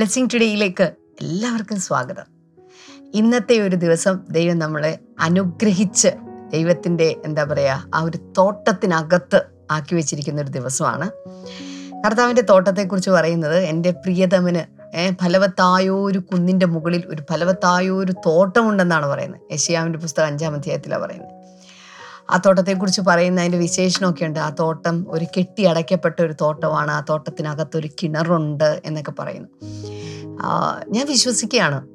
Blessing ടുഡേയിലേക്ക് എല്ലാവർക്കും സ്വാഗതം. ഇന്നത്തെ ഒരു ദിവസം ദൈവം നമ്മളെ അനുഗ്രഹിച്ച് ദൈവത്തിന്റെ എന്താ പറയുക ആ ഒരു തോട്ടത്തിനകത്ത് ആക്കി വെച്ചിരിക്കുന്ന ഒരു ദിവസമാണ്. കർത്താവിന്റെ തോട്ടത്തെക്കുറിച്ച് പറയുന്നത് എന്റെ പ്രിയതമന് ഫലവത്തായോ ഒരു കുന്നിന്റെ മുകളിൽ ഒരു ഫലവത്തായോ ഒരു തോട്ടമുണ്ടെന്നാണ് പറയുന്നത്. യശിയാവിന്റെ പുസ്തകം അഞ്ചാം അധ്യായത്തിലാണ് പറയുന്നത്. ആ തോട്ടത്തെക്കുറിച്ച് പറയുന്ന അതിന്റെ വിശേഷണമൊക്കെ ഉണ്ട് ആ തോട്ടം ഒരു കെട്ടി അടയ്ക്കപ്പെട്ട ഒരു തോട്ടമാണ്. ആ തോട്ടത്തിനകത്ത് ഒരു കിണറുണ്ട് എന്നൊക്കെ പറയുന്നു. ഞാൻ വിശ്വസിക്കുകയാണ്.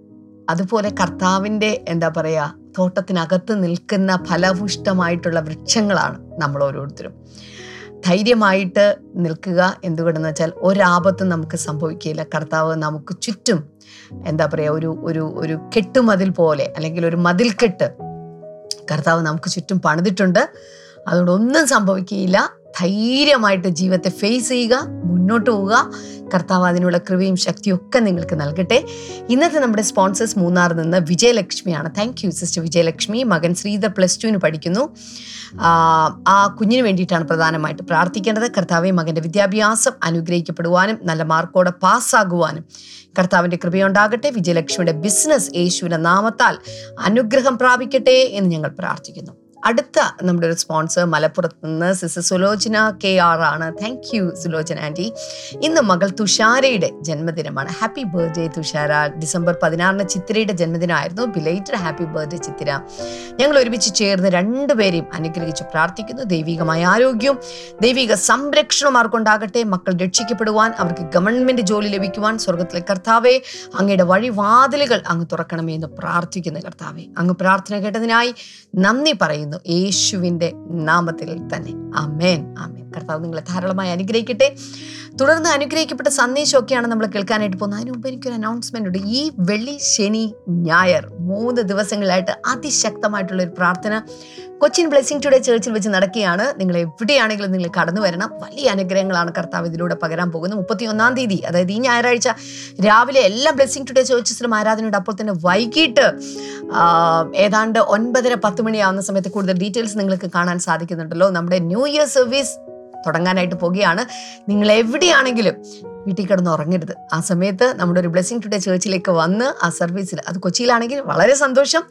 അതുപോലെ കർത്താവിന്റെ എന്താ പറയുക തോട്ടത്തിനകത്ത് നിൽക്കുന്ന ഫലഭൂഷ്ടമായിട്ടുള്ള വൃക്ഷങ്ങളാണ് നമ്മൾ ഓരോരുത്തരും. ധൈര്യമായിട്ട് നിൽക്കുക എന്തുകൊണ്ടെന്ന് വെച്ചാൽ ഒരാപത്തും നമുക്ക് സംഭവിക്കില്ല കർത്താവ് നമുക്ക് ചുറ്റും എന്താ പറയുക ഒരു ഒരു ഒരു കെട്ടുമതിൽ പോലെ അല്ലെങ്കിൽ ഒരു മതിൽക്കെട്ട് കർത്താവ് നമുക്ക് ചുറ്റും പണിതിട്ടുണ്ട്. അതുകൊണ്ട് ഒന്നും സംഭവിക്കുകയില്ല. ധൈര്യമായിട്ട് ജീവിതത്തെ ഫേസ് ചെയ്യുക മുന്നോട്ട് പോവുക. കർത്താവ് അതിനുള്ള കൃപയും ശക്തിയും ഒക്കെ നിങ്ങൾക്ക് നൽകട്ടെ. ഇന്നത്തെ നമ്മുടെ സ്പോൺസേഴ്സ് മൂന്നാറിൽ നിന്ന് വിജയലക്ഷ്മിയാണ്. Thank you sister Vijayalakshmi. മകൻ ശ്രീധർ പ്ലസ് ടുവിന് പഠിക്കുന്നു. ആ, കുഞ്ഞിന് വേണ്ടിയിട്ടാണ് പ്രധാനമായിട്ട് പ്രാർത്ഥിക്കേണ്ടത്. കർത്താവെ മകന്റെ വിദ്യാഭ്യാസം അനുഗ്രഹിക്കപ്പെടുവാനും നല്ല മാർക്കോടെ പാസ്സാകുവാനും കർത്താവിന്റെ കൃപയുണ്ടാകട്ടെ. വിജയലക്ഷ്മിയുടെ ബിസിനസ് യേശുവിന്റെ നാമത്താൽ അനുഗ്രഹം പ്രാപിക്കട്ടെ എന്ന് ഞങ്ങൾ പ്രാർത്ഥിക്കുന്നു. അടുത്ത നമ്മുടെ ഒരു സ്പോൺസർ മലപ്പുറത്ത് നിന്ന് സിസ്റ്റർ സുലോചന കെ ആർ ആണ്. Thank you Sulochana aunty. ഇന്ന് മകൾ തുഷാരയുടെ ജന്മദിനമാണ്. Happy birthday Thushara. ഡിസംബർ പതിനാറിന് ചിത്രയുടെ ജന്മദിനമായിരുന്നു. ബിലേറ്റഡ് ഹാപ്പി ബർത്ത്ഡേ ചിത്ര ഞങ്ങൾ ഒരുമിച്ച് ചേർന്ന് രണ്ടുപേരെയും അനുഗ്രഹിച്ച് പ്രാർത്ഥിക്കുന്നു. ദൈവികമായ ആരോഗ്യവും ദൈവിക സംരക്ഷണം അവർക്കുണ്ടാകട്ടെ മക്കൾ രക്ഷിക്കപ്പെടുവാൻ അവർക്ക് ഗവൺമെന്റ് ജോലി ലഭിക്കുവാൻ സ്വർഗത്തിലെ കർത്താവെ അങ്ങയുടെ വഴിവാതിലുകൾ അങ്ങ് തുറക്കണമേ എന്ന് പ്രാർത്ഥിക്കുന്നു കർത്താവെ. അങ്ങ് പ്രാർത്ഥന കേട്ടതിനായി നന്ദി പറയുന്നു. യേശുവിന്റെ നാമത്തിൽ തന്നെ. അമേൻ ആമേൻ. കർത്താവ് നിങ്ങളെ ധാരാളമായി അനുഗ്രഹിക്കട്ടെ. തുടർന്ന് അനുഗ്രഹിക്കപ്പെട്ട സന്ദേശമൊക്കെയാണ് നമ്മൾ കേൾക്കാനായിട്ട് പോകുന്നത്. അതിന് മുമ്പ് എനിക്കൊരു അനൗൺസ്മെന്റ് ഉണ്ട്. ഈ വെള്ളി ശനി ഞായർ മൂന്ന് ദിവസങ്ങളിലായിട്ട് അതിശക്തമായിട്ടുള്ള ഒരു പ്രാർത്ഥന കൊച്ചിൻ ബ്ലെസ്സിങ് ടുഡേ ചേർച്ചിൽ വെച്ച് നടക്കുകയാണ്. നിങ്ങൾ എവിടെയാണെങ്കിലും നിങ്ങൾ കടന്നു വരണം. വലിയ അനുഗ്രഹങ്ങളാണ് കർത്താവ് ഇതിലൂടെ പകരാൻ പോകുന്നത്. മുപ്പത്തി ഒന്നാം തീയതി അതായത് ഈ ഞായറാഴ്ച രാവിലെ എല്ലാ ബ്ലെസ്സിങ് ടുഡേ ചേർച്ചസിലും ആരാധനയുണ്ട് അപ്പോൾ തന്നെ വൈകിട്ട് ഏതാണ്ട് ഒൻപതര പത്ത് മണിയാവുന്ന സമയത്ത് കൂടുതൽ ഡീറ്റെയിൽസ് നിങ്ങൾക്ക് കാണാൻ സാധിക്കുന്നുണ്ടല്ലോ. നമ്മുടെ ന്യൂ ഇയർ സർവീസ് തുടങ്ങാനായിട്ട് പോവുകയാണ് നിങ്ങൾ എവിടെയാണെങ്കിലും വീട്ടിൽ കിടന്ന് ഉറങ്ങരുത്. ആ സമയത്ത് നമ്മുടെ ഒരു ബ്ലെസ്സിങ് ടുഡേ ചേർച്ചിലേക്ക് വന്ന് ആ സർവീസിൽ അത് കൊച്ചിയിലാണെങ്കിൽ വളരെ സന്തോഷം.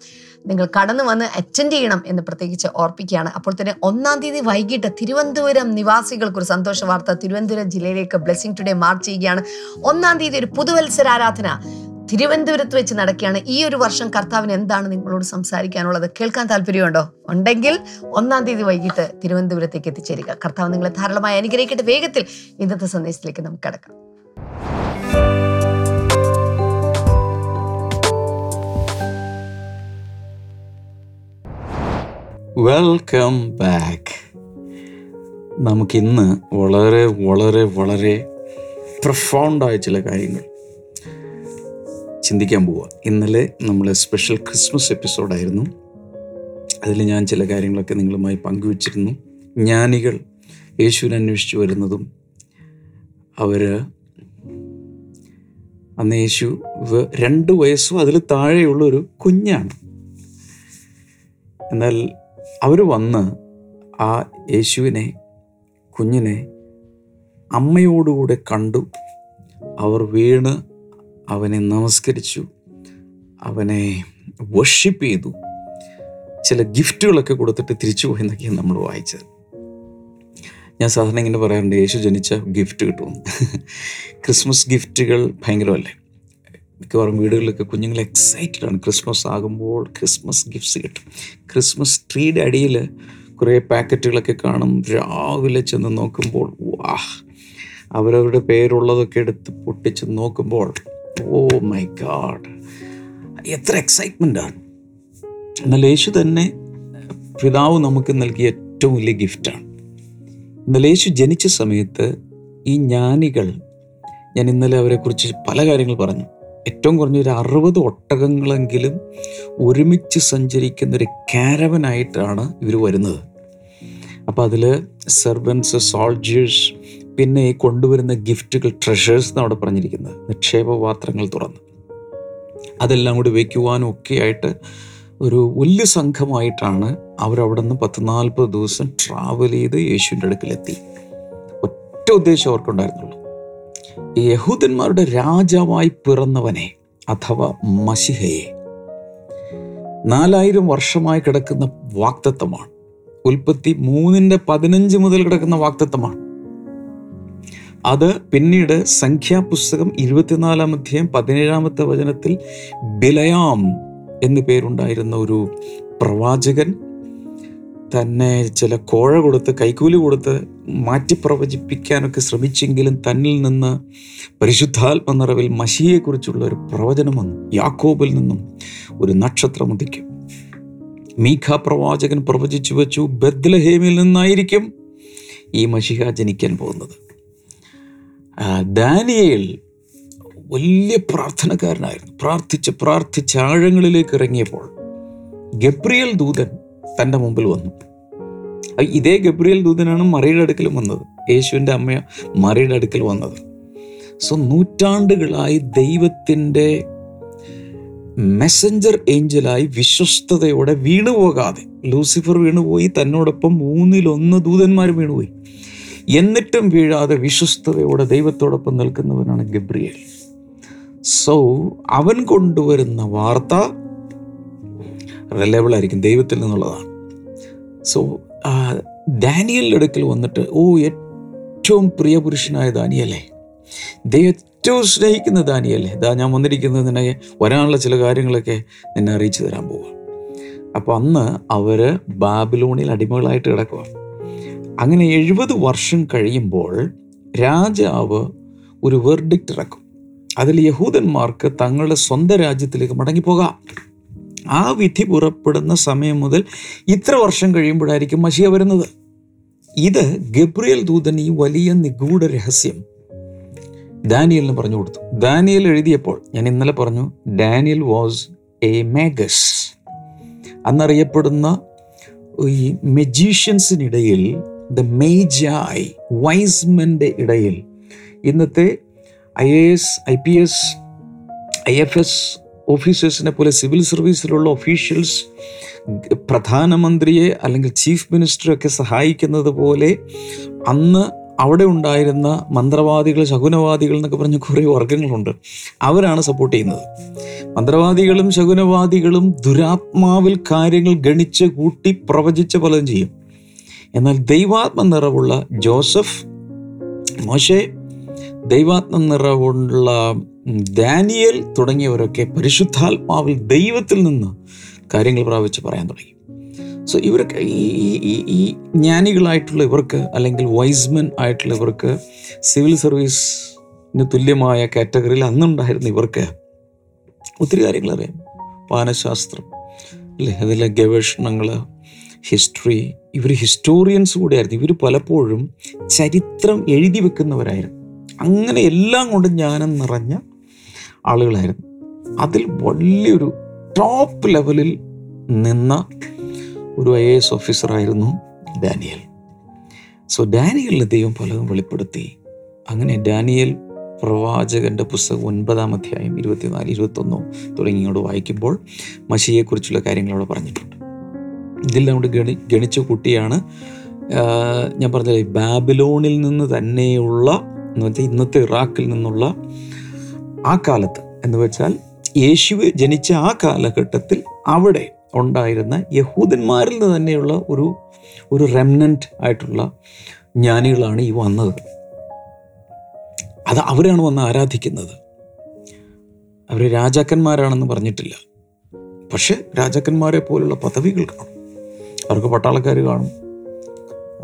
നിങ്ങൾ കടന്നു വന്ന് അറ്റൻഡ് ചെയ്യണം എന്ന് പ്രത്യേകിച്ച് ഓർപ്പിക്കുകയാണ്. അപ്പോൾ തന്നെ ഒന്നാം തീയതി വൈകിട്ട് തിരുവനന്തപുരം നിവാസികൾക്ക് ഒരു സന്തോഷ വാർത്ത തിരുവനന്തപുരം ജില്ലയിലേക്ക് ബ്ലെസ്സിങ് ടുഡേ മാർച്ച് ചെയ്യുകയാണ്. ഒന്നാം തീയതി ഒരു പുതുവത്സരാരാധന. തിരുവനന്തപുരത്ത് വെച്ച് നടക്കുകയാണ്. ഈ ഒരു വർഷം കർത്താവിന് എന്താണ് നിങ്ങളോട് സംസാരിക്കാനുള്ളത്? കേൾക്കാൻ താല്പര്യമുണ്ടോ? ഉണ്ടെങ്കിൽ ഒന്നാം തീയതി വൈകിട്ട് തിരുവനന്തപുരത്തേക്ക് എത്തിച്ചേരുക. കർത്താവ് നിങ്ങളെ ധാരാളമായി അനുഗ്രഹിക്കട്ടെ. വേഗത്തിൽ ഇന്നത്തെ സന്ദേശത്തിലേക്ക് നമുക്ക് കടക്കാം. വെൽക്കം ബാക്ക് നമുക്കിന്ന് വളരെ വളരെ വളരെ പ്രൊഫൗണ്ടായ ചില കാര്യങ്ങൾ ചിന്തിക്കാൻ പോവുക ഇന്നലെ നമ്മൾ സ്പെഷ്യൽ ക്രിസ്മസ് എപ്പിസോഡായിരുന്നു അതിൽ ഞാൻ ചില കാര്യങ്ങളൊക്കെ നിങ്ങളുമായി പങ്കുവച്ചിരുന്നു. ജ്ഞാനികൾ യേശുവിനെ അന്വേഷിച്ചു വരുന്നതും അവർ അന്ന് യേശു രണ്ട് വയസ്സും അതിൽ താഴെയുള്ള ഒരു കുഞ്ഞാണ്. എന്നാൽ അവർ വന്ന് ആ യേശുവിനെ കുഞ്ഞിനെ അമ്മയോടുകൂടെ കണ്ടു. അവർ വീണ് അവനെ നമസ്കരിച്ചു. അവനെ വർഷിപ്പ് ചെയ്തു. ചില ഗിഫ്റ്റുകളൊക്കെ കൊടുത്തിട്ട് തിരിച്ചു പോയെന്നൊക്കെയാണ് നമ്മൾ വായിച്ചത്. ഞാൻ സാധാരണ ഇങ്ങനെ പറയാറുണ്ട് യേശു ജനിച്ച ഗിഫ്റ്റ് കിട്ടുമെന്ന് ക്രിസ്മസ് ഗിഫ്റ്റുകൾ ഭയങ്കരമല്ലേ? മിക്കവാറും വീടുകളിലൊക്കെ കുഞ്ഞുങ്ങൾ എക്സൈറ്റഡ് ആണ്. ക്രിസ്മസ് ആകുമ്പോൾ ക്രിസ്മസ് ഗിഫ്റ്റ്സ് കിട്ടും. ക്രിസ്മസ് ട്രീയുടെ അടിയിൽ കുറേ പാക്കറ്റുകളൊക്കെ കാണും. രാവിലെ ചെന്ന് നോക്കുമ്പോൾ വാ അവരവരുടെ പേരുള്ളതൊക്കെ എടുത്ത് പൊട്ടിച്ച് നോക്കുമ്പോൾ ഓ മൈ ഗാഡ് എത്ര എക്സൈറ്റ്മെന്റ് ആണ്. എന്നാൽ യേശു തന്നെ പിതാവ് നമുക്ക് നൽകിയ ഏറ്റവും വലിയ ഗിഫ്റ്റാണ് എന്നാൽ യേശു ജനിച്ച സമയത്ത് ഈ ജ്ഞാനികൾ ഞാൻ ഇന്നലെ അവരെക്കുറിച്ച് പല കാര്യങ്ങൾ പറഞ്ഞു. ഏറ്റവും കുറഞ്ഞ ഒരു അറുപത് ഒട്ടകങ്ങളെങ്കിലും ഒരുമിച്ച് സഞ്ചരിക്കുന്ന ഒരു കാരവനായിട്ടാണ് ഇവർ വരുന്നത്. അപ്പോൾ അതിൽ സെർവൻസ് സോൾജേഴ്സ് പിന്നെ ഈ കൊണ്ടുവരുന്ന ഗിഫ്റ്റുകൾ ട്രഷേഴ്സ് എന്നവിടെ പറഞ്ഞിരിക്കുന്നത്. നിക്ഷേപപാത്രങ്ങൾ തുറന്ന്. അതെല്ലാം കൂടി വയ്ക്കുവാനും ഒക്കെ ആയിട്ട് ഒരു വലിയ സംഘമായിട്ടാണ് അവരവിടെ നിന്ന് പത്ത് നാൽപ്പത് ദിവസം ട്രാവൽ ചെയ്ത് യേശുവിന്റെ അടുക്കലെത്തി. ഒറ്റ ഉദ്ദേശം അവർക്കുണ്ടായിരുന്നുള്ളൂ. യഹൂദന്മാരുടെ രാജാവായി പിറന്നവനെ അഥവാ മഷിഹയെ നാലായിരം വർഷമായി കിടക്കുന്ന വാക്തത്വമാണ്. ഉൽപ്പത്തി മൂന്നിന്റെ പതിനഞ്ച് മുതൽ കിടക്കുന്ന വാക്തത്വമാണ്. അത് പിന്നീട് സംഖ്യാപുസ്തകം ഇരുപത്തിനാലാം അധ്യായം പതിനേഴാമത്തെ വചനത്തിൽ ബിലയാം എന്നു പേരുണ്ടായിരുന്ന ഒരു പ്രവാചകൻ തന്നെ ചില കോഴ കൊടുത്ത് കൈക്കൂലി കൊടുത്ത് മാറ്റി പ്രവചിപ്പിക്കാനൊക്കെ ശ്രമിച്ചെങ്കിലും തന്നിൽ നിന്ന് പരിശുദ്ധാത്മ നിറവിൽ മഷിയെക്കുറിച്ചുള്ള ഒരു പ്രവചനം വന്നു. യാക്കോബിൽ നിന്നും ഒരു നക്ഷത്രം ഉദിക്കും. മീഖ പ്രവാചകൻ പ്രവചിച്ചു വെച്ചു ബദ്ലഹേമിൽ നിന്നായിരിക്കും ഈ മഷിഹ ജനിക്കാൻ പോകുന്നത്. ദാനിയേൽ വലിയ പ്രാർത്ഥനക്കാരനായിരുന്നു. പ്രാർത്ഥിച്ച് പ്രാർത്ഥിച്ച് ആഴങ്ങളിലേക്ക് ഇറങ്ങിയപ്പോൾ ഗബ്രിയൽ ദൂതൻ തന്റെ മുമ്പിൽ വന്നു. ഇതേ ഗബ്രിയൽ ദൂതനാണ് മറിയുടെ അടുക്കലും വന്നത്. യേശുവിന്റെ അമ്മ മറിയുടെ അടുക്കൽ വന്നത്. സോ നൂറ്റാണ്ടുകളായി ദൈവത്തിന്റെ മെസ്സഞ്ചർ ഏഞ്ചലായി വിശ്വസ്തയോടെ വീണുപോകാതെ. ലൂസിഫർ വീണുപോയി തന്നോടൊപ്പം മൂന്നിലൊന്ന് ദൂതന്മാർ വീണുപോയി. എന്നിട്ടും വീഴാതെ വിശ്വസ്തതയോടെ ദൈവത്തോടൊപ്പം നിൽക്കുന്നവനാണ് ഗബ്രിയേൽ. സോ അവൻ കൊണ്ടുവരുന്ന വാർത്ത റിലയബിൾ ആയിരിക്കും ദൈവത്തിൽ നിന്നുള്ളതാണ്. സോ ഡാനിയലിന്റെ അടുക്കൽ വന്നിട്ട് ഓ ഏറ്റവും പ്രിയപുരുഷനായ ദാനിയല്ലേ ദൈവം ഏറ്റവും സ്നേഹിക്കുന്ന ദാനിയല്ലേ ദാ ഞാൻ വന്നിരിക്കുന്നത് നിന്നെ വരാനുള്ള ചില കാര്യങ്ങളൊക്കെ നിന്നെ അറിയിച്ചു തരാൻ പോവുക അപ്പോൾ അന്ന് അവർ ബാബിലോണിൽ അടിമകളായിട്ട് കിടക്കുക അങ്ങനെ എഴുപത് വർഷം കഴിയുമ്പോൾ രാജാവ് ഒരു വെർഡിക്റ്റ് ഇറക്കും. അതിൽ യഹൂദന്മാർക്ക് തങ്ങളുടെ സ്വന്തം രാജ്യത്തിലേക്ക് മടങ്ങിപ്പോകാം. ആ വിധി പുറപ്പെടുന്ന സമയം മുതൽ ഇത്ര വർഷം കഴിയുമ്പോഴായിരിക്കും മഷിയ വരുന്നത്. ഇത് ഗബ്രിയൽ ദൂതൻ ഈ വലിയ നിഗൂഢ രഹസ്യം. ദാനിയലിന് പറഞ്ഞു കൊടുത്തു. ദാനിയൽ എഴുതിയപ്പോൾ ഞാൻ ഇന്നലെ പറഞ്ഞു ഡാനിയൽ വാസ് എ മേഗസ്. അന്നറിയപ്പെടുന്ന ഈ മെജീഷ്യൻസിനിടയിൽ ദ മേജായ് വൈസ്മെന്റെ ഇടയിൽ ഇന്നത്തെ I A S I P S I F S ഓഫീസേഴ്സിനെ പോലെ സിവിൽ സർവീസിലുള്ള ഒഫീഷ്യൽസ് പ്രധാനമന്ത്രിയെ അല്ലെങ്കിൽ ചീഫ് മിനിസ്റ്ററൊക്കെ സഹായിക്കുന്നത് പോലെ അന്ന് അവിടെ ഉണ്ടായിരുന്ന മന്ത്രവാദികൾ ശകുനവാദികൾ എന്നൊക്കെ പറഞ്ഞ കുറേ വർഗങ്ങളുണ്ട് അവരാണ് സപ്പോർട്ട് ചെയ്യുന്നത്. മന്ത്രവാദികളും ശകുനവാദികളും ദുരാത്മാവിൽ കാര്യങ്ങൾ ഗണിച്ച് കൂട്ടി പ്രവചിച്ച് പലതും ചെയ്യും. എന്നാൽ ദൈവാത്മ നിറവുള്ള ജോസഫ് മോശെ ദൈവാത്മ നിറവുള്ള ദാനിയൽ തുടങ്ങിയവരൊക്കെ പരിശുദ്ധാത്മാവിൽ ദൈവത്തിൽ നിന്ന് കാര്യങ്ങൾ പ്രാപിച്ച് പറയാൻ തുടങ്ങി. സോ ഇവർക്ക് ഈ ഈ- ഈ ജ്ഞാനികളായിട്ടുള്ള ഇവർക്ക് അല്ലെങ്കിൽ വൈസ്മൻ ആയിട്ടുള്ള ഇവർക്ക് സിവിൽ സർവീസിന് തുല്യമായ കാറ്റഗറിയിൽ അന്നുണ്ടായിരുന്ന ഇവർക്ക് ഒത്തിരി കാര്യങ്ങൾ അറിയാം. വാനശാസ്ത്രം അല്ലേ? അതിലെ ഗവേഷണങ്ങൾ ഹിസ്റ്ററി ഇവർ ഹിസ്റ്റോറിയൻസ് കൂടെയായിരുന്നു. ഇവർ പലപ്പോഴും ചരിത്രം എഴുതി വെക്കുന്നവരായിരുന്നു. അങ്ങനെ എല്ലാം കൊണ്ട് ജ്ഞാനം നിറഞ്ഞ ആളുകളായിരുന്നു. അതിൽ വലിയൊരു ടോപ്പ് ലെവലിൽ നിന്ന ഒരു ഐ എ എസ് ഓഫീസറായിരുന്നു ഡാനിയൽ. സോ ഡാനിയലിന് ദൈവം പലതും വെളിപ്പെടുത്തി. അങ്ങനെ ഡാനിയൽ പ്രവാചകന്റെ പുസ്തകം ഒൻപതാം അധ്യായം ഇരുപത്തിനാല് ഇരുപത്തൊന്നോ തുടങ്ങിയോട് വായിക്കുമ്പോൾ മഷിയെക്കുറിച്ചുള്ള കാര്യങ്ങൾ അവിടെ പറഞ്ഞിട്ടുണ്ട്. ഇതെല്ലാം കൊണ്ട് ഗണി ഗണിച്ച കുട്ടിയാണ്. ഞാൻ പറഞ്ഞില്ലേ ബാബിലോണിൽ നിന്ന് തന്നെയുള്ള എന്ന് വെച്ചാൽ ഇന്നത്തെ ഇറാഖിൽ നിന്നുള്ള ആ കാലത്ത് എന്ന് വെച്ചാൽ യേശു ജനിച്ച ആ കാലഘട്ടത്തിൽ അവിടെ ഉണ്ടായിരുന്ന യഹൂദന്മാരിൽ നിന്ന് തന്നെയുള്ള ഒരു ഒരു റെമനന്റ് ആയിട്ടുള്ള ജ്ഞാനികളാണ് ഈ വന്നത്. അത് അവരാണ് വന്ന് ആരാധിക്കുന്നത്. അവർ രാജാക്കന്മാരാണെന്ന് പറഞ്ഞിട്ടില്ല. പക്ഷെ രാജാക്കന്മാരെ പോലുള്ള പദവികൾ കാണും. അവർക്ക് പട്ടാളക്കാർ കാണും.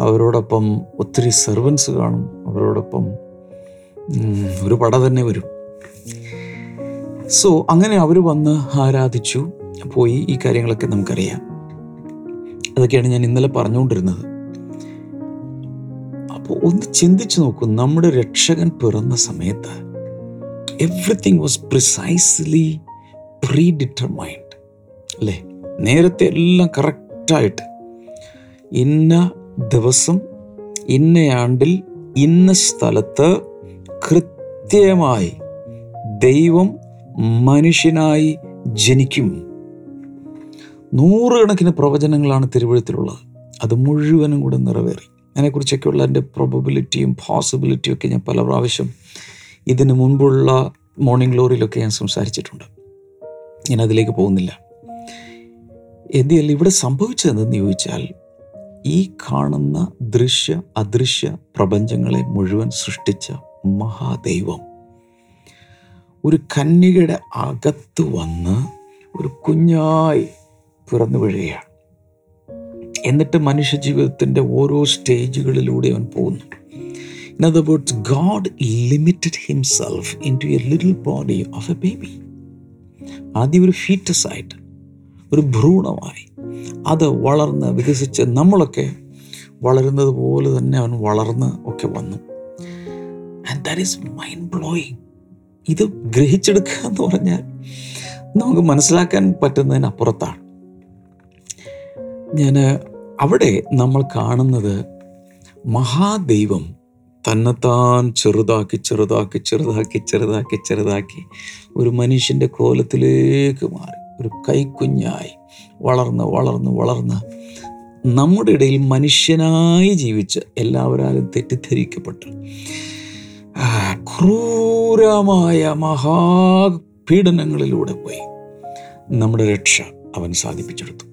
അവരോടൊപ്പം ഒത്തിരി സെർവൻസ് കാണും. അവരോടൊപ്പം ഒരു പട തന്നെ വരും. സോ അങ്ങനെ അവർ വന്ന് ആരാധിച്ചു. പോയി ഈ കാര്യങ്ങളൊക്കെ നമുക്കറിയാം. അതൊക്കെയാണ് ഞാൻ ഇന്നലെ പറഞ്ഞുകൊണ്ടിരുന്നത്. അപ്പോൾ ഒന്ന് ചിന്തിച്ചു നോക്കൂ നമ്മുടെ രക്ഷകൻ പിറന്ന സമയത്ത് everything was precisely predetermined അല്ലേ? നേരത്തെ എല്ലാം കറക്റ്റായിട്ട് ഇന്ന ദിവസം ഇന്നയാണ്ടിൽ ഇന്ന സ്ഥലത്ത് കൃത്യമായി ദൈവം മനുഷ്യനായി ജനിക്കും. നൂറുകണക്കിന് പ്രവചനങ്ങളാണ് തിരുവഴുത്തിലുള്ളത്. അത് മുഴുവനും കൂടെ നിറവേറി. അതിനെക്കുറിച്ചൊക്കെയുള്ള എന്റെ പ്രോബിലിറ്റിയും പോസിബിലിറ്റിയും ഒക്കെ ഞാൻ പല പ്രാവശ്യം ഇതിന് മുൻപുള്ള മോർണിംഗ് ഗ്ലോറിയിലൊക്കെ ഞാൻ സംസാരിച്ചിട്ടുണ്ട്. ഞാൻ അതിലേക്ക് പോകുന്നില്ല. എന്തിയല്ല ഇവിടെ സംഭവിച്ചതെന്ന് ചോദിച്ചാൽ ഈ കാണുന്ന ദൃശ്യ അദൃശ്യ പ്രപഞ്ചങ്ങളെ മുഴുവൻ സൃഷ്ടിച്ച മഹാദൈവം. ഒരു കന്യകയുടെ അകത്ത് വന്ന് ഒരു കുഞ്ഞായി പിറന്നു വീഴുകയാണ്. എന്നിട്ട് മനുഷ്യ ജീവിതത്തിന്റെ ഓരോ സ്റ്റേജുകളിലൂടെ അവൻ പോകുന്നു. In other words God limited himself into a little body of a baby ആദ്യം ഒരു ഫീറ്റസ് ആയിട്ട് ഒരു ഭ്രൂണമായി അത് വളർന്ന് വികസിച്ച് നമ്മളൊക്കെ വളരുന്നത് പോലെ തന്നെ അവൻ വളർന്ന് ഒക്കെ വന്നു. And that is mind blowing ഇത് ഗ്രഹിച്ചെടുക്കുക എന്ന് പറഞ്ഞാൽ നമുക്ക് മനസ്സിലാക്കാൻ പറ്റുന്നതിനപ്പുറത്താണ്. ഞാൻ അവിടെ നമ്മൾ കാണുന്നത് മഹാദൈവം തന്നെത്താൻ ചെറുതാക്കി ചെറുതാക്കി ചെറുതാക്കി ചെറുതാക്കി ചെറുതാക്കി ഒരു മനുഷ്യന്റെ കോലത്തിലേക്ക് മാറി. ഒരു കൈക്കുഞ്ഞായി വളർന്ന് വളർന്ന് വളർന്ന് നമ്മുടെ ഇടയിൽ മനുഷ്യനായി ജീവിച്ച് എല്ലാവരാലും തെറ്റിദ്ധരിക്കപ്പെട്ടു. ക്രൂരമായ മഹാപീഡനങ്ങളിലൂടെ പോയി. നമ്മുടെ രക്ഷ അവൻ സാധിപ്പിച്ചെടുത്തു.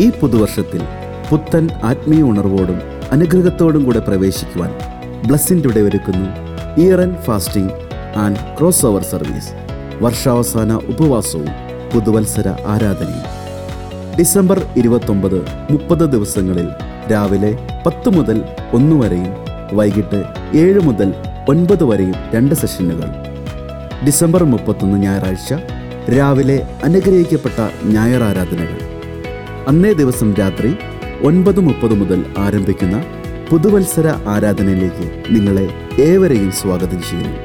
ഈ പുതുവർഷത്തിൽ പുത്തൻ ആത്മീയ ഉണർവോടും അനുഗ്രഹത്തോടും കൂടെ പ്രവേശിക്കുവാൻ ബ്ലസ്സിന്റെ ഒരുക്കുന്നു year and fasting and cross over service വർഷാവസാന ഉപവാസവും പുതുവത്സര ആരാധനയും. ഡിസംബർ ഇരുപത്തൊമ്പത് മുപ്പത് ദിവസങ്ങളിൽ രാവിലെ പത്ത് മുതൽ ഒന്ന് വരെയും വൈകിട്ട് ഏഴ് മുതൽ ഒൻപത് വരെയും രണ്ട് സെഷനുകൾ. ഡിസംബർ മുപ്പത്തൊന്ന് ഞായറാഴ്ച രാവിലെ അനുഗ്രഹിക്കപ്പെട്ട ഞായർ ആരാധനകൾ അന്നേ ദിവസം രാത്രി ഒൻപത് മുപ്പത് മുതൽ ആരംഭിക്കുന്ന പുതുവത്സര ആരാധനയിലേക്ക് നിങ്ങളെ ഏവരെയും സ്വാഗതം ചെയ്യുന്നു.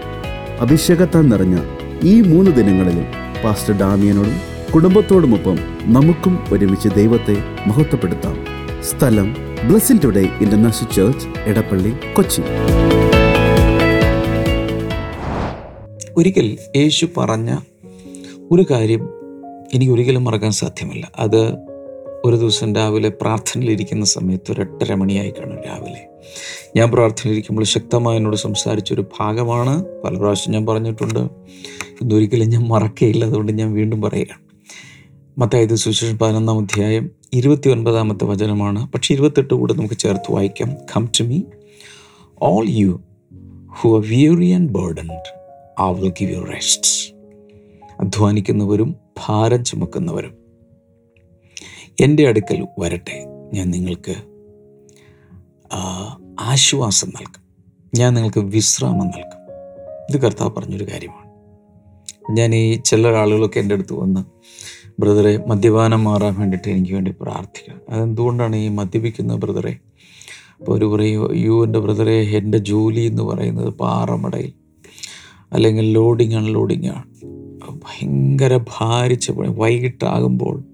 അഭിഷേകത്താൻ നിറഞ്ഞ ഈ മൂന്ന് ദിനങ്ങളിലും പാസ്റ്റർ ഡാമിയനോടും കുടുംബത്തോടുമൊപ്പം നമുക്കും ഒരുമിച്ച് ദൈവത്തെ മഹത്വപ്പെടുത്താം. സ്ഥലം blessing today international church Edappally Kochi. ഒരിക്കൽ യേശു പറഞ്ഞ ഒരു കാര്യം എനിക്ക് ഒരിക്കലും മറക്കാൻ സാധ്യമല്ല. അത് ഒരു ദിവസം രാവിലെ പ്രാർത്ഥനയിലിരിക്കുന്ന സമയത്ത് ഒരു എട്ടര മണിയായി കാണും രാവിലെ. ഞാൻ പ്രാർത്ഥനയിലിരിക്കുമ്പോൾ ശക്തമായി എന്നോട് സംസാരിച്ചൊരു ഭാഗമാണ്. പല പ്രാവശ്യം ഞാൻ പറഞ്ഞിട്ടുണ്ട്. ഇതൊരിക്കലും ഞാൻ മറക്കയില്ല. അതുകൊണ്ട് ഞാൻ വീണ്ടും പറയുകയാണ്. മത്തായത് സുശേഷം പതിനൊന്നാം അധ്യായം ഇരുപത്തി ഒൻപതാമത്തെ വചനമാണ്. പക്ഷേ ഇരുപത്തെട്ട് കൂടെ നമുക്ക് ചേർത്ത് വായിക്കാം. Come to me all you who are weary and burdened I will give you rest അധ്വാനിക്കുന്നവരും ഭാരം ചുമക്കുന്നവരും. എന്റെ അടുക്കൽ വരട്ടെ. ഞാൻ നിങ്ങൾക്ക് ആശ്വാസം നൽകും. ഞാൻ നിങ്ങൾക്ക് വിശ്രാമം നൽകും. ഇത് കർത്താവ് പറഞ്ഞൊരു കാര്യമാണ്. ഞാൻ ഈ ചില ആളുകളൊക്കെ എന്റെ അടുത്ത് വന്ന് ബ്രദറെ മദ്യപാനം മാറാൻ വേണ്ടിയിട്ട് എനിക്ക് വേണ്ടി പ്രാർത്ഥിക്കണം അതെന്തുകൊണ്ടാണ് ഈ മദ്യപിക്കുന്ന ബ്രദറെ? അപ്പോൾ ഒരു പറയും യു എന്റെ ബ്രദറെ എന്റെ ജോലി എന്ന് പറയുന്നത് പാറമടയിൽ അല്ലെങ്കിൽ ലോഡിങ് അൺലോഡിങ് ആണ്. ഭയങ്കര ഭാരിച്ച വൈകിട്ടാകുമ്പോൾ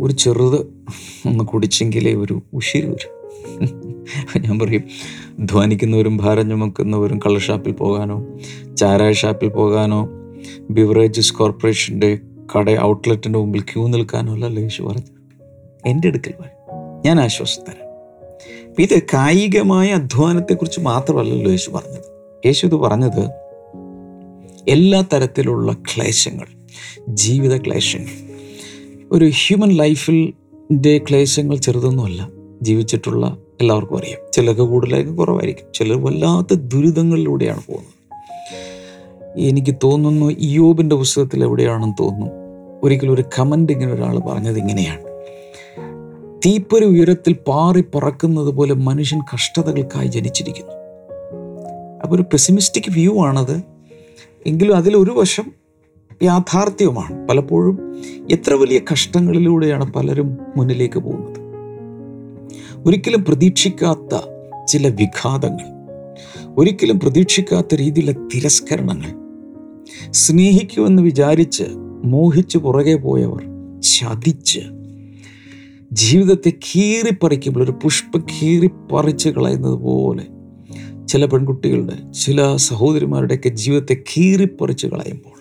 ഒരു ചെറുത് ഒന്ന് കുടിച്ചെങ്കിലേ ഒരു ഉശിരി വരും. ഞാൻ പറയും ധ്വാനിക്കുന്നവരും ഭാരം ചുമക്കുന്നവരും കള്ള് ഷാപ്പിൽ പോകാനോ ചാരായ ഷാപ്പിൽ പോകാനോ ബിവറേജസ് കോർപ്പറേഷന്റെ കട ഔട്ട്ലെറ്റിന്റെ മുമ്പിൽ ക്യൂ നിൽക്കാനോ അല്ലല്ലോ യേശു പറഞ്ഞു എന്റെ അടുക്കൽ വരും. ഞാൻ ആശ്വാസം തരാം അപ്പൊ ഇത് കായികമായ അധ്വാനത്തെക്കുറിച്ച് മാത്രമല്ലല്ലോ യേശു പറഞ്ഞത്. യേശു ഇത് പറഞ്ഞത് എല്ലാ തരത്തിലുള്ള ക്ലേശങ്ങൾ ജീവിത ക്ലേശങ്ങൾ ഒരു ഹ്യൂമൻ ലൈഫിൽ ക്ലേശങ്ങൾ ചെറുതൊന്നുമല്ല. ജീവിച്ചിട്ടുള്ള എല്ലാവർക്കും അറിയാം. ചിലർക്ക് കൂടുതലായിരിക്കും കുറവായിരിക്കും. ചിലർ വല്ലാത്ത ദുരിതങ്ങളിലൂടെയാണ് പോകുന്നത്. എനിക്ക് തോന്നുന്നു ഇയോബിന്റെ പുസ്തകത്തിൽ എവിടെയാണെന്ന് തോന്നുന്നു. ഒരിക്കലും ഒരു കമന്റ് ഇങ്ങനെ ഒരാൾ പറഞ്ഞത് ഇങ്ങനെയാണ്. തീപ്പൊരു ഉയരത്തിൽ പാറി പറക്കുന്നത് പോലെ മനുഷ്യൻ കഷ്ടതകൾക്കായി ജനിച്ചിരിക്കുന്നു. അപ്പോൾ ഒരു പെസിമിസ്റ്റിക് വ്യൂ ആണത്. എങ്കിലും അതിലൊരു വശം യാഥാർത്ഥ്യവുമാണ്. പലപ്പോഴും എത്ര വലിയ കഷ്ടങ്ങളിലൂടെയാണ് പലരും മുന്നിലേക്ക് പോകുന്നത്. ഒരിക്കലും പ്രതീക്ഷിക്കാത്ത ചില വിഘാതങ്ങൾ ഒരിക്കലും പ്രതീക്ഷിക്കാത്ത രീതിയിലെ തിരസ്കരണങ്ങൾ. സ്നേഹിക്കുമെന്ന് വിചാരിച്ച് മോഹിച്ച് പുറകെ പോയവർ ചതിച്ച് ജീവിതത്തെ കീറിപ്പറിക്കുമ്പോൾ ഒരു പുഷ്പം കീറിപ്പറിച്ച് കളയുന്നത് പോലെ ചില പെൺകുട്ടികളുടെ ചില സഹോദരിമാരുടെയൊക്കെ ജീവിതത്തെ കീറിപ്പറിച്ച് കളയുമ്പോൾ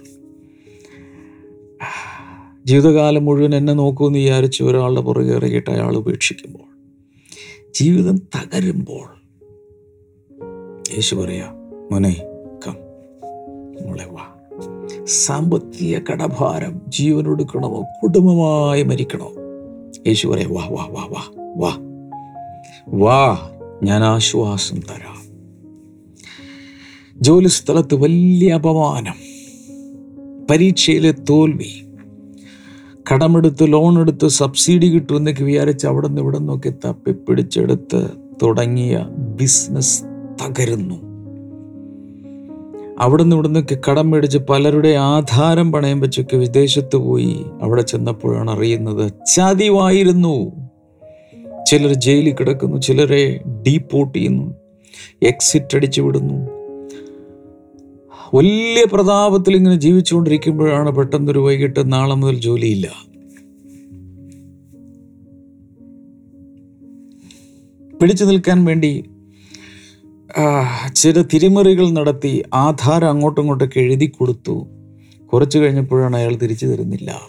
ജീവിതകാലം മുഴുവൻ എന്നെ നോക്കുമെന്ന് വിചാരിച്ച് ഒരാളുടെ പുറകെ ഇറങ്ങിയിട്ട് അയാൾ ഉപേക്ഷിക്കുമ്പോൾ ജീവിതം തകരുമ്പോൾ യേശു പറയാ മോനെ കം വാ. സാമ്പത്തിക കടഭാരം ജീവനൊടുക്കണമോ കുടുംബമായി മരിക്കണോ? യേശു പറയാ വാ വാ വാ വാ വാ. വാ ഞാൻ ആശ്വാസം തരാം. ജോലി സ്ഥലത്ത് വലിയ അപമാനം പരീക്ഷയിലെ തോൽവി കടമെടുത്ത് ലോൺ എടുത്ത് സബ്സിഡി കിട്ടുമെന്നൊക്കെ വിചാരിച്ച് അവിടെ നിന്ന് ഇവിടെ നിന്നൊക്കെ തപ്പിപ്പിടിച്ചെടുത്ത് തുടങ്ങിയ ബിസിനസ് തകരുന്നു. അവിടെ നിന്ന് ഇവിടെ നിന്നൊക്കെ കടം മേടിച്ച് പലരുടെ ആധാരം പണയം വെച്ചൊക്കെ വിദേശത്ത് പോയി അവിടെ ചെന്നപ്പോഴാണ് അറിയുന്നത് ചതിവായിരുന്നു. ചിലർ ജയിലിൽ കിടക്കുന്നു ചിലരെ ഡീപ്പോർട്ട് ചെയ്യുന്നു എക്സിറ്റ് അടിച്ചു വിടുന്നു. വലിയ പ്രതാപത്തിൽ ഇങ്ങനെ ജീവിച്ചുകൊണ്ടിരിക്കുമ്പോഴാണ് പെട്ടെന്നൊരു വൈകിട്ട് നാളെ മുതൽ ജോലിയില്ല. പിടിച്ചു നിൽക്കാൻ വേണ്ടി ചില തിരിമറികൾ നടത്തി ആധാരം അങ്ങോട്ടും ഇങ്ങോട്ടൊക്കെ എഴുതി കൊടുത്തു. കുറച്ചു കഴിഞ്ഞപ്പോഴാണ് അയാൾ തിരിച്ചു തരുന്നില്ല.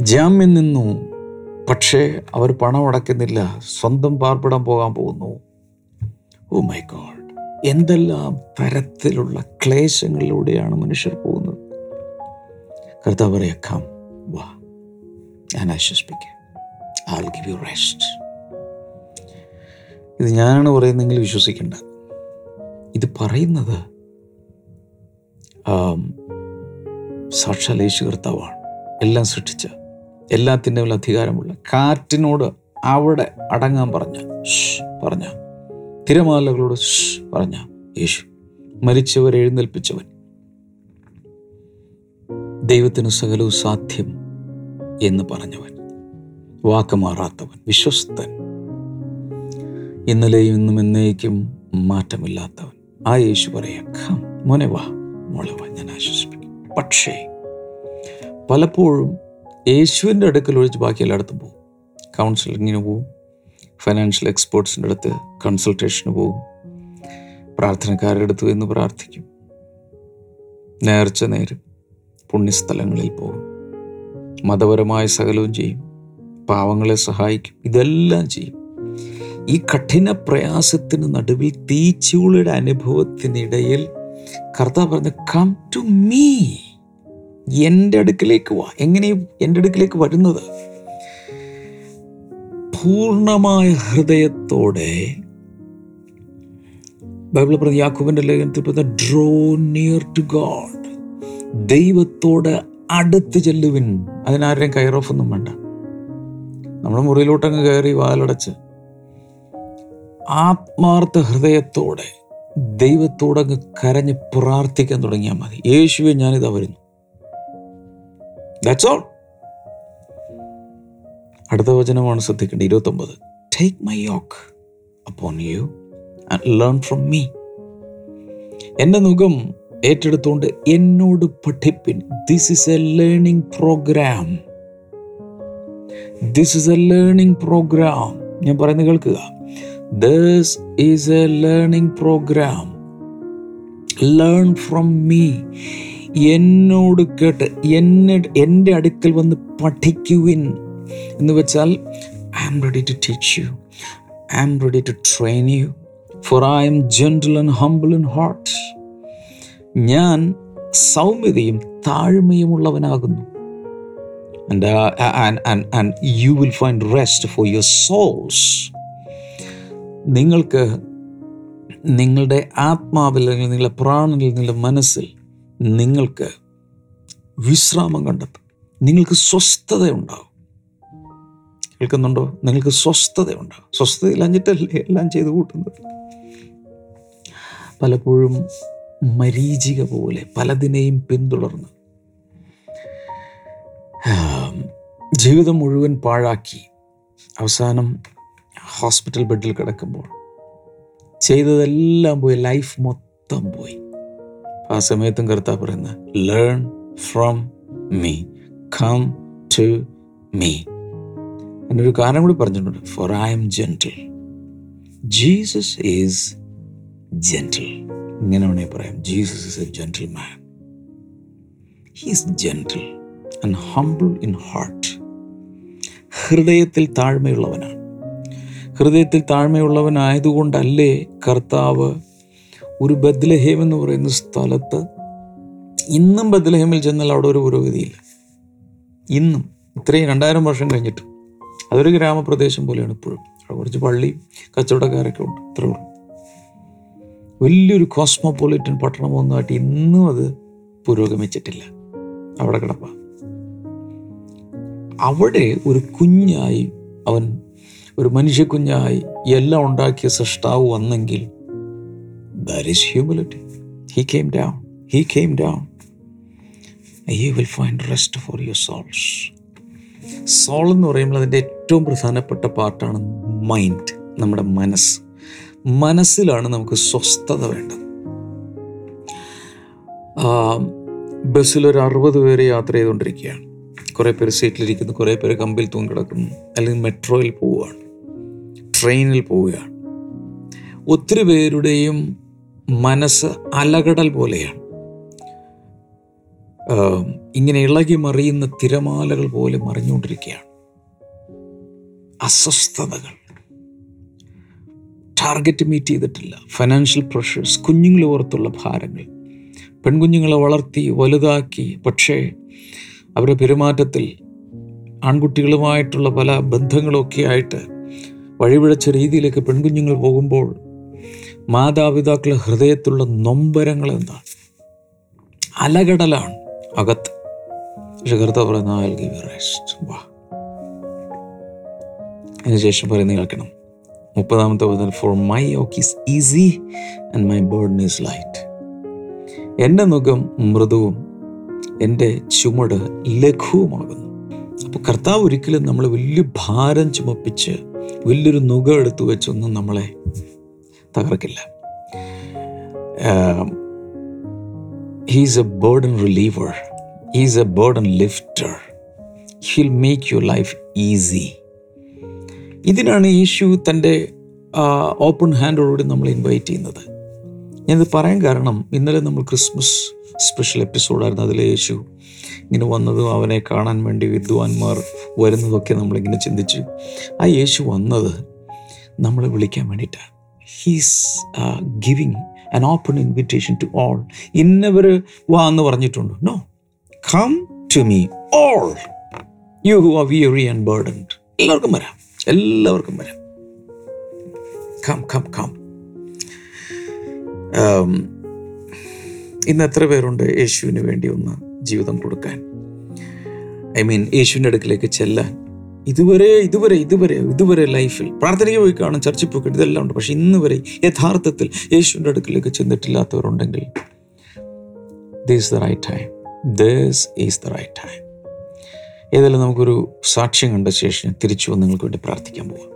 ജാമ്യം നിന്നു. പക്ഷേ അവർ പണം അടയ്ക്കുന്നില്ല സ്വന്തം പാർപ്പിടം പോകാൻ പോകുന്നു. ഓ മൈ ഗോഡ് എന്തെല്ലാം തരത്തിലുള്ള ക്ലേശങ്ങളിലൂടെയാണ് മനുഷ്യർ പോകുന്നത്? കർത്താവ് പറയാം വാ. ഞാൻ ആശ്വസിപ്പിക്കാം. ഗിവ് യു റെസ്റ്റ് ഇത് ഞാനാണ് പറയുന്നതെങ്കിൽ വിശ്വസിക്കേണ്ട. ഇത് പറയുന്നത് സാക്ഷാൽ യേശു കർത്താവാണ്. എല്ലാം സൃഷ്ടിച്ച എല്ലാത്തിന്റെ അധികാരമുള്ള കാറ്റിനോട് അവിടെ അടങ്ങാൻ പറഞ്ഞു പറഞ്ഞ തിരമാലകളോട് പറഞ്ഞ യേശു മരിച്ചവരെ എഴുന്നേൽപ്പിച്ചവൻ. ദൈവത്തിന് സകലവും സാധ്യം എന്ന് പറഞ്ഞവൻ വാക്ക് മാറാത്തവൻ വിശ്വസ്തൻ. ഇന്നലെയും ഇന്നും എന്നേക്കും മാറ്റമില്ലാത്തവൻ. ആ യേശു പറയാം മോനെ വാ മോളെ ഞാൻ ആശ്വസിപ്പിക്കും. പക്ഷേ പലപ്പോഴും യേശുവിന്റെ അടുക്കൽ ഒഴിച്ച് ബാക്കി എല്ലായിടത്തും പോകും കൗൺസിലിങ്ങിന് പോവും. ഫൈനാൻഷ്യൽ എക്സ്പേർട്സിന്റെ അടുത്ത് കൺസൾട്ടേഷന് പോകും. പ്രാർത്ഥനക്കാരുടെ അടുത്ത് എന്ന് പ്രാർത്ഥിക്കും. നേർച്ച നേരും. പുണ്യസ്ഥലങ്ങളിൽ പോകും. മതപരമായ സകലവും ചെയ്യും. പാവങ്ങളെ സഹായിക്കും. ഇതെല്ലാം ചെയ്യും. ഈ കഠിന പ്രയാസത്തിന് നടുവിൽ തീച്ചുളിയുടെ അനുഭവത്തിനിടയിൽ കർത്താവ് പറഞ്ഞ കം ടു മീ എന്റെ അടുക്കിലേക്ക് വാ. എങ്ങനെ എന്റെ അടുക്കിലേക്ക് വരുന്നത് പൂർണമായ ഹൃദയത്തോടെ ബൈബിൾ പറഞ്ഞ യാക്കുബിന്റെ ലേഖനത്തിൽ പറഞ്ഞ ഡ്രോ നിയർ ടു ഗോഡ് ദൈവത്തോട് അടുത്ത് ചെല്ലുവിൻ. അതിനാരുടെയും കയറോഫൊന്നും വേണ്ട. നമ്മുടെ മുറിയിലോട്ടങ്ങ് കയറി വാലടച്ച്. ആത്മാർത്ഥ ഹൃദയത്തോടെ ദൈവത്തോടങ്ങ് കരഞ്ഞ് പ്രാർത്ഥിക്കാൻ തുടങ്ങിയാൽ മതി. യേശുവെ ഞാനിതാ വരുന്നു. ദാറ്റ്സ് ഓൾ അടുത്ത വചനമാണ് ശ്രദ്ധിക്കേണ്ടത്. ഇരുപത്തൊമ്പത്. Take my yoke upon you and learn from me എന്റെ മുഖം ഏറ്റെടുത്തുകൊണ്ട് എന്നോട് പഠിപ്പിൻ. This is a learning programme this is a learning programme ഞാൻ പറയുന്നത് കേൾക്കുക. This is a learning programme learn from me എന്നോട് കേട്ട് എന്നെ എന്റെ അടുക്കൽ വന്ന് പഠിക്കുവിൻ. എന്ന് വെച്ചാൽ I am ready to teach you I am ready to train you for I am gentle and humble in heart ഞാൻ സൗമ്യതയും താഴ്മയുമുള്ളവനാകുന്നു. And and you will find rest for your souls നിങ്ങൾക്ക് നിങ്ങളുടെ ആത്മാവിൽ അല്ലെങ്കിൽ നിങ്ങളുടെ പ്രാണനിൽ നിങ്ങളുടെ മനസ്സിൽ നിങ്ങൾക്ക് വിശ്രാമം കണ്ടെത്തും. നിങ്ങൾക്ക് സ്വസ്ഥത ഉണ്ടാവും കേൾക്കുന്നുണ്ടോ? നിങ്ങൾക്ക് സ്വസ്ഥത ഉണ്ടാവും സ്വസ്ഥതയിലഞ്ഞിട്ടല്ലേ എല്ലാം ചെയ്ത് കൂട്ടുന്നത്? പലപ്പോഴും മരീചിക പോലെ പലതിനെയും പിന്തുടർന്ന് ജീവിതം മുഴുവൻ പാഴാക്കി അവസാനം ഹോസ്പിറ്റൽ ബെഡിൽ കിടക്കുമ്പോൾ ചെയ്തതെല്ലാം പോയി ലൈഫ് മൊത്തം പോയി. ആ സമയത്തും കർത്താവ് പറയുന്നത് learn from me come to me എന്നൊരു കാരണം കൂടി പറഞ്ഞിട്ടുണ്ട്. For I am gentle Jesus is gentle ഇങ്ങനെ വേണേൽ പറയാം. Jesus is a gentleman he's gentle and humble in heart ഹൃദയത്തിൽ താഴ്മയുള്ളവനാണ്. ഹൃദയത്തിൽ താഴ്മയുള്ളവനായതുകൊണ്ടല്ലേ കർത്താവ് ഒരു ബദ്ലഹേം എന്ന് പറയുന്ന സ്ഥലത്ത് ഇന്നും ബദ്ലഹേമിൽ ചെന്നാൽ അവിടെ ഒരു പുരോഗതിയില്ല. ഇന്നും. ഇത്രയും രണ്ടായിരം വർഷം കഴിഞ്ഞിട്ട്. അതൊരു ഗ്രാമപ്രദേശം പോലെയാണ് ഇപ്പോഴും. അവിടെ കുറച്ച് പള്ളി കച്ചവടക്കാരൊക്കെ ഉണ്ട്. ഇത്രേ ഉള്ളൂ. വലിയൊരു കോസ്മോപൊളിറ്റൻ പട്ടണമൊന്നുമായിട്ട് ഇന്നും അത് പുരോഗമിച്ചിട്ടില്ല. അവിടെ കിടപ്പ. അവിടെ ഒരു കുഞ്ഞായി അവൻ ഒരു മനുഷ്യ കുഞ്ഞായി എല്ലാം ഉണ്ടാക്കിയ സൃഷ്ടാവ് വന്നെങ്കിൽ that is humility he came down he came down you will find rest for your souls soul എന്ന് പറയുമ്പോൾ അതിന്റെ ഏറ്റവും പ്രധാനപ്പെട്ട പാർട്ടാണ് മൈൻഡ് നമ്മുടെ മനസ്സ്. മനസ്സിലാണ് നമുക്ക് സ്വസ്ഥത വേണ്ടത്. ബസ്സിൽ ഒരു അറുപത് പേര് യാത്ര ചെയ്തുകൊണ്ടിരിക്കുകയാണ്. കുറേ പേര് സീറ്റിലിരിക്കുന്നു കുറേ പേര് കമ്പിൽ തൂങ്ങി കിടക്കുന്നു അല്ലെങ്കിൽ മെട്രോയിൽ പോവുകയാണ് ട്രെയിനിൽ പോവുകയാണ്. ഒത്തിരി പേരുടെയും മനസ്സ് അലകടൽ പോലെയാണ്. ഇങ്ങനെ ഇളകി മറിയുന്ന തിരമാലകൾ പോലെ മറിഞ്ഞുകൊണ്ടിരിക്കുകയാണ്. അസ്വസ്ഥതകൾ. ടാർഗറ്റ് മീറ്റ് ചെയ്തിട്ടില്ല. ഫൈനാൻഷ്യൽ പ്രഷേഴ്സ് കുഞ്ഞുങ്ങളെ ഓർത്തുള്ള ഭാരങ്ങൾ. പെൺകുഞ്ഞുങ്ങളെ വളർത്തി വലുതാക്കി. പക്ഷേ അവരുടെ പെരുമാറ്റത്തിൽ ആൺകുട്ടികളുമായിട്ടുള്ള പല ബന്ധങ്ങളൊക്കെ ആയിട്ട് വഴിപിഴച്ച രീതിയിലേക്ക് പെൺകുഞ്ഞുങ്ങൾ പോകുമ്പോൾ മാതാപിതാക്കളുടെ ഹൃദയത്തുള്ള നൊമ്പരങ്ങൾ എന്താണ്? അലകടലാണ്. അകത്ത്. പക്ഷെ കർത്താവ് പറയുന്ന "I'll give you വാ. അതിനുശേഷം പറയുന്നത് കേൾക്കണം. മുപ്പതാമത്തെ വചനം for my yoke is easy and my burden is light എന്റെ മുഖം മൃദുവും എന്റെ ചുമട് ലഘുവുമാകുന്നു. അപ്പോൾ കർത്താവ് ഒരിക്കലും നമ്മൾ വലിയ ഭാരം ചുമപ്പിച്ച് വലിയൊരു നുക എടുത്തു വെച്ചൊന്നും നമ്മളെ തകർക്കില്ല. He's a burden reliever he's a burden lifter he'll make your life easy ഇതിനാണ് യേശു തന്റെ ഓപ്പൺ ഹാൻഡോടുകൂടി നമ്മൾ ഇൻവൈറ്റ് ചെയ്യുന്നത്. ഞാനിത് പറയാൻ കാരണം ഇന്നലെ നമ്മൾ ക്രിസ്മസ് സ്പെഷ്യൽ എപ്പിസോഡായിരുന്നു അതിൽ യേശു ഇങ്ങനെ വന്നതും അവനെ കാണാൻ വേണ്ടി വിദ്വാൻമാർ വരുന്നതൊക്കെ നമ്മളിങ്ങനെ ചിന്തിച്ചു. ആ യേശു വന്നത് നമ്മളെ വിളിക്കാൻ വേണ്ടിയിട്ടാണ്. He's giving an open invitation to all ഇന്നവർ വാ എന്ന് പറഞ്ഞിട്ടുണ്ട്. No come to me all you who are weary and burdened എല്ലാവർക്കും വരാം. എല്ലാവർക്കും വരാം. കം കം കം ഇന്ന് എത്ര പേരുണ്ട് യേശുവിന് വേണ്ടി ഒന്ന് ജീവിതം കൊടുക്കാൻ? ഐ മീൻ യേശുവിന്റെ അടുക്കിലേക്ക് ചെല്ലാൻ. ഇതുവരെ ഇതുവരെ ഇതുവരെ ഇതുവരെ ലൈഫിൽ പ്രാർത്ഥനയ്ക്ക് പോയി കാണും ചർച്ചിൽ പോയി ഇതെല്ലാം ഉണ്ട്. പക്ഷെ ഇന്ന് വരെ യഥാർത്ഥത്തിൽ യേശുവിന്റെ അടുക്കിലേക്ക് ചെന്നിട്ടില്ലാത്തവരുണ്ടെങ്കിൽ this the right time this is the right time ഏതായാലും നമുക്കൊരു സാക്ഷ്യം കണ്ട ശേഷം തിരിച്ചു വന്ന് നിങ്ങൾക്ക് വേണ്ടി പ്രാർത്ഥിക്കാൻ പോവാം.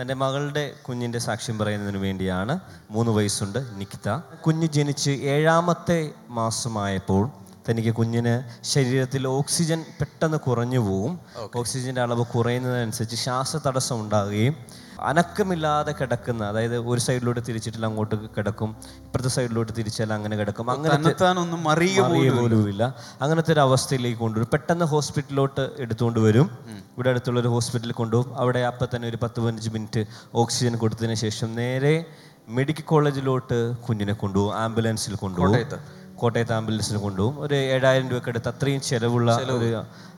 തന്റെ മകളുടെ കുഞ്ഞിന്റെ സാക്ഷ്യം പറയുന്നതിന് വേണ്ടിയാണ് മൂന്ന് വയസ്സുണ്ട് നിക്കിത കുഞ്ഞ് ജനിച്ച് ഏഴാമത്തെ മാസമായപ്പോൾ തനിക്ക് കുഞ്ഞിന് ശരീരത്തിൽ ഓക്സിജൻ പെട്ടെന്ന് കുറഞ്ഞു പോവും. ഓക്സിജന്റെ അളവ് കുറയുന്നതനുസരിച്ച് ശ്വാസതടസ്സം ഉണ്ടാകുകയും അനക്കമില്ലാതെ കിടക്കുന്ന അതായത് ഒരു സൈഡിലോട്ട് തിരിച്ചിട്ടില്ല അങ്ങോട്ട് കിടക്കും ഇപ്പുറത്തെ സൈഡിലോട്ട് തിരിച്ചാൽ അങ്ങനെ കിടക്കും. അങ്ങനെ ഒന്നും അറിയ പോലുമില്ല. അങ്ങനത്തെ ഒരു അവസ്ഥയിലേക്ക് കൊണ്ടുവരും. പെട്ടെന്ന് ഹോസ്പിറ്റലിലോട്ട് എടുത്തുകൊണ്ട് വരും. ഇവിടെ അടുത്തുള്ള ഒരു ഹോസ്പിറ്റലിൽ കൊണ്ടുപോകും. അവിടെ അപ്പം തന്നെ ഒരു പത്ത് പതിനഞ്ച് മിനിറ്റ് ഓക്സിജൻ കൊടുത്തതിന് ശേഷം നേരെ മെഡിക്കൽ കോളേജിലോട്ട് കുഞ്ഞിനെ കൊണ്ടുപോകും. ആംബുലൻസിൽ കൊണ്ടുപോകും. കോട്ടയത്ത് ആംബുലൻസിൽ കൊണ്ടുപോകും. ഒരു ഏഴായിരം രൂപയ്ക്ക് അടുത്ത് അത്രയും ചിലവുള്ള ഒരു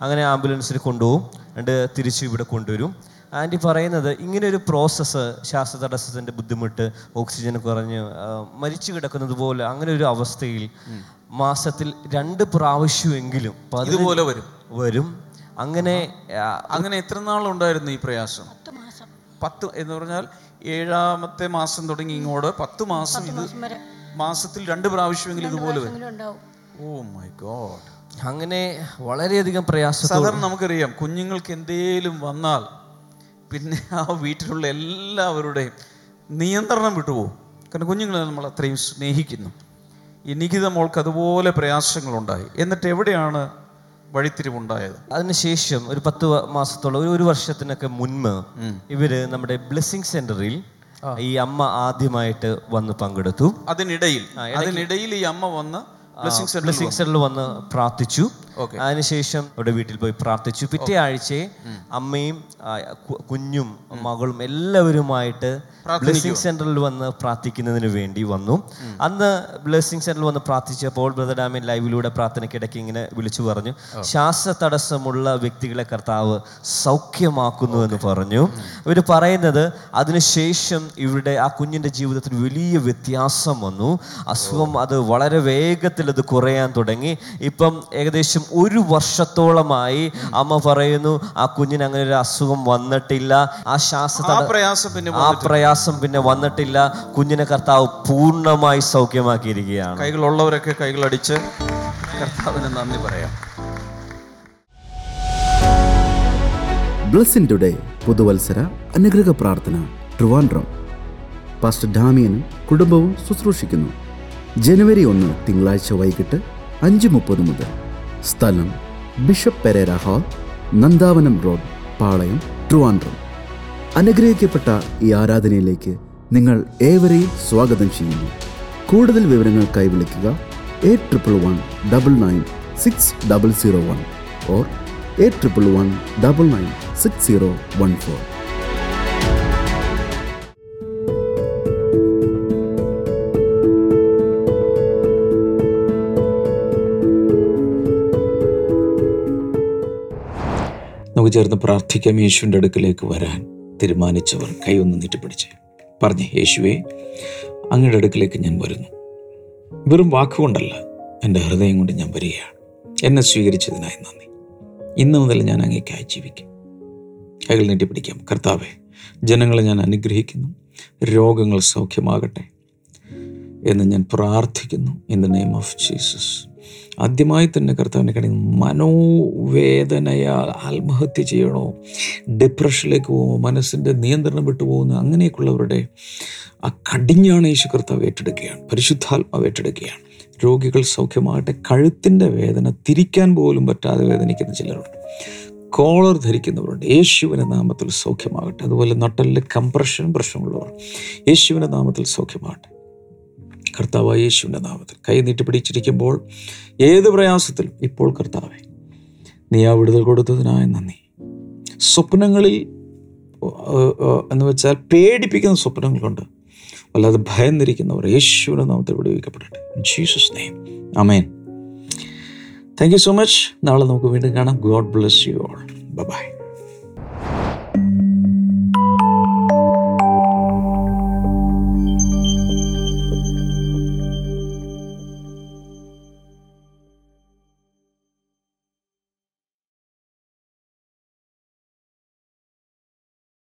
അങ്ങനെ ആംബുലൻസിൽ കൊണ്ടുപോകും. എന്നിട്ട് തിരിച്ച് ഇവിടെ കൊണ്ടുവരും. ആന്റി പറയുന്നത് ഇങ്ങനെ ഒരു പ്രോസസ്സ് ശ്വാസതടസ്സത്തിന്റെ ബുദ്ധിമുട്ട് ഓക്സിജൻ കുറഞ്ഞ് മരിച്ചു കിടക്കുന്നത് പോലെ അങ്ങനെ ഒരു അവസ്ഥയിൽ മാസത്തിൽ രണ്ട് പ്രാവശ്യമെങ്കിലും അതുപോലെ ഇതുപോലെ വരും. വരും. അങ്ങനെ അങ്ങനെ എത്ര നാളുണ്ടായിരുന്നു ഈ പ്രയാസം? പത്ത് എന്ന് പറഞ്ഞാൽ ഏഴാമത്തെ മാസം തുടങ്ങി ഇങ്ങോട്ട് പത്ത് മാസം ഇത് മാസത്തിൽ രണ്ട് പ്രാവശ്യമെങ്കിലും ഇതുപോലെ വരും. ഓ മൈ ഗോഡ് അങ്ങനെ വളരെയധികം പ്രയാസം സാധാരണ നമുക്കറിയാം കുഞ്ഞുങ്ങൾക്ക് എന്തേലും വന്നാൽ പിന്നെ ആ വീട്ടിലുള്ള എല്ലാവരുടെയും നിയന്ത്രണം വിട്ടുപോകും. കാരണം കുഞ്ഞുങ്ങളെ നമ്മൾ അത്രയും സ്നേഹിക്കുന്നു. എനിക്ക് നമ്മൾക്ക് മോൾക്ക് അതുപോലെ പ്രയാസങ്ങളുണ്ടായി. എന്നിട്ട് എവിടെയാണ് വഴിത്തിരിവുണ്ടായത്? അതിനുശേഷം ഒരു പത്ത് മാസത്തോളം ഒരു ഒരു വർഷത്തിനൊക്കെ മുൻപ് ഇവർ നമ്മുടെ ബ്ലെസ്സിങ് സെന്ററിൽ ഈ അമ്മ ആദ്യമായിട്ട് വന്ന് പങ്കെടുത്തു. അതിനിടയിൽ അതിനിടയിൽ ഈ അമ്മ വന്ന് ബ്ലെസ്സിംഗ് സെന്ററിൽ വന്ന്. പ്രാർത്ഥിച്ചു. അതിനുശേഷം അവിടെ വീട്ടിൽ പോയി പ്രാർത്ഥിച്ചു. പിറ്റേ ആഴ്ചയെ അമ്മയും കുഞ്ഞും മകളും എല്ലാവരുമായിട്ട് ബ്ലെസ്സിംഗ് സെന്ററിൽ വന്ന് പ്രാർത്ഥിക്കുന്നതിന് വേണ്ടി വന്നു. അന്ന് ബ്ലെസ്സിംഗ് സെന്ററിൽ വന്ന് പ്രാർത്ഥിച്ചപ്പോൾ ബ്രദർ ഡാമിൻ ലൈവിലൂടെ പ്രാർത്ഥനയ്ക്കിടയ്ക്ക് ഇങ്ങനെ വിളിച്ചു പറഞ്ഞു. ശ്വാസ തടസ്സമുള്ള വ്യക്തികളെ കർത്താവ് സൗഖ്യമാക്കുന്നു എന്ന് പറഞ്ഞു. ഇവർ പറയുന്നത് അതിനുശേഷം ഇവരുടെ ആ കുഞ്ഞിന്റെ ജീവിതത്തിൽ വലിയ വ്യത്യാസം വന്നു. അസുഖം അത് വളരെ വേഗത്തിൽ അത് കുറയാൻ തുടങ്ങി. ഇപ്പം ഏകദേശം ഒരു വർഷത്തോളമായി അമ്മ പറയുന്നു ആ കുഞ്ഞിന് അങ്ങനെ ഒരു അസുഖം വന്നിട്ടില്ല. ആ ശ്വാസ ആ പ്രയാസം പിന്നെ ആ പ്രയാസം പിന്നെ വന്നിട്ടില്ല. കുഞ്ഞിനെ കർത്താവ് പൂർണമായി സൗഖ്യമാക്കിയിരിക്കുകയാണ്. കൈകളുള്ളവരൊക്കെ കൈകളടിച്ച് കർത്താവിന് നന്ദി പറയാം. ബ്ലസ്സിൻ ടുഡേ പുതുവത്സര അനുഗ്രഹ പ്രാർത്ഥന ട്രിവാൻഡ്രം. പാസ്റ്റർ ഡാമിയനും കുടുംബവും ശുശ്രൂഷിക്കുന്നു. ജനുവരി ഒന്ന് തിങ്കളാഴ്ച വൈകിട്ട് അഞ്ച് മുപ്പത് മുതൽ. സ്ഥലം bishop Pereira hall Nandavanam road Palayam Trivandrum. അനുഗ്രഹിക്കപ്പെട്ട ഈ ആരാധനയിലേക്ക് നിങ്ങൾ ഏവരെയും സ്വാഗതം ചെയ്യുന്നു. കൂടുതൽ വിവരങ്ങൾ വിളിക്കുക eight triple one double nine six double zero one or eight triple one double nine six zero one four. ചേർന്ന് പ്രാർത്ഥിക്കാം യേശുവിന്റെ അടുക്കിലേക്ക് വരാൻ തീരുമാനിച്ചവർ കൈ ഒന്ന് നീട്ടിപ്പിടിച്ച് പറഞ്ഞു യേശുവേ അങ്ങയുടെ അടുക്കിലേക്ക് ഞാൻ വരുന്നു. വെറും വാക്കുകൊണ്ടല്ല എന്റെ ഹൃദയം കൊണ്ട് ഞാൻ വരികയാണ്. എന്നെ സ്വീകരിച്ചതിനായി നന്ദി. ഇന്ന് മുതൽ ഞാൻ അങ്ങേക്കായി ജീവിക്കും. കൈകൾ നീട്ടിപ്പിടിക്കാം കർത്താവെ ജനങ്ങളെ ഞാൻ അനുഗ്രഹിക്കുന്നു. രോഗങ്ങൾ സൗഖ്യമാകട്ടെ. എന്ന് ഞാൻ പ്രാർത്ഥിക്കുന്നു in the name of Jesus ആദ്യമായി തന്നെ കർത്താവിനെ കണി മനോവേദനയാൽ ആത്മഹത്യ ചെയ്യണോ? ഡിപ്രഷനിലേക്ക് പോകുമോ? മനസ്സിന്റെ നിയന്ത്രണം വിട്ടു പോകുന്നു അങ്ങനെയൊക്കെയുള്ളവരുടെ ആ കടിഞ്ഞാണ് യേശു കർത്താവ് ഏറ്റെടുക്കുകയാണ്. പരിശുദ്ധാത്മാവ് ഏറ്റെടുക്കുകയാണ്. രോഗികൾ സൗഖ്യമാകട്ടെ കഴുത്തിന്റെ വേദന തിരിക്കാൻ പോലും പറ്റാതെ വേദനിക്കുന്ന ചിലരുണ്ട്. കോളർ ധരിക്കുന്നവരുണ്ട്. യേശുവിന്റെ നാമത്തിൽ സൗഖ്യമാകട്ടെ. അതുപോലെ നട്ടലിന്റെ കംപ്രഷൻ പ്രശ്നമുള്ളവർ. യേശുവിന്റെ നാമത്തിൽ സൗഖ്യമാകട്ടെ. കർത്താവ് യേശുവിന്റെ നാമത്തിൽ. കൈ നീട്ടി പിടിച്ചിരിക്കുമ്പോൾ ഏത് പ്രയാസത്തിലും ഇപ്പോൾ കർത്താവെ നീ ആ വിടുതൽ കൊടുത്തതിനായ നന്ദി. സ്വപ്നങ്ങളിൽ എന്ന് വെച്ചാൽ പേടിപ്പിക്കുന്ന സ്വപ്നങ്ങളുണ്ട്. വല്ലാതെ ഭയന്നിരിക്കുന്നവർ യേശുവിന്റെ നാമത്തിൽ വിടുവിക്കപ്പെടട്ടെ. Jesus name amen thank you so much നാളെ നമുക്ക് വീണ്ടും കാണാം. God bless you all bye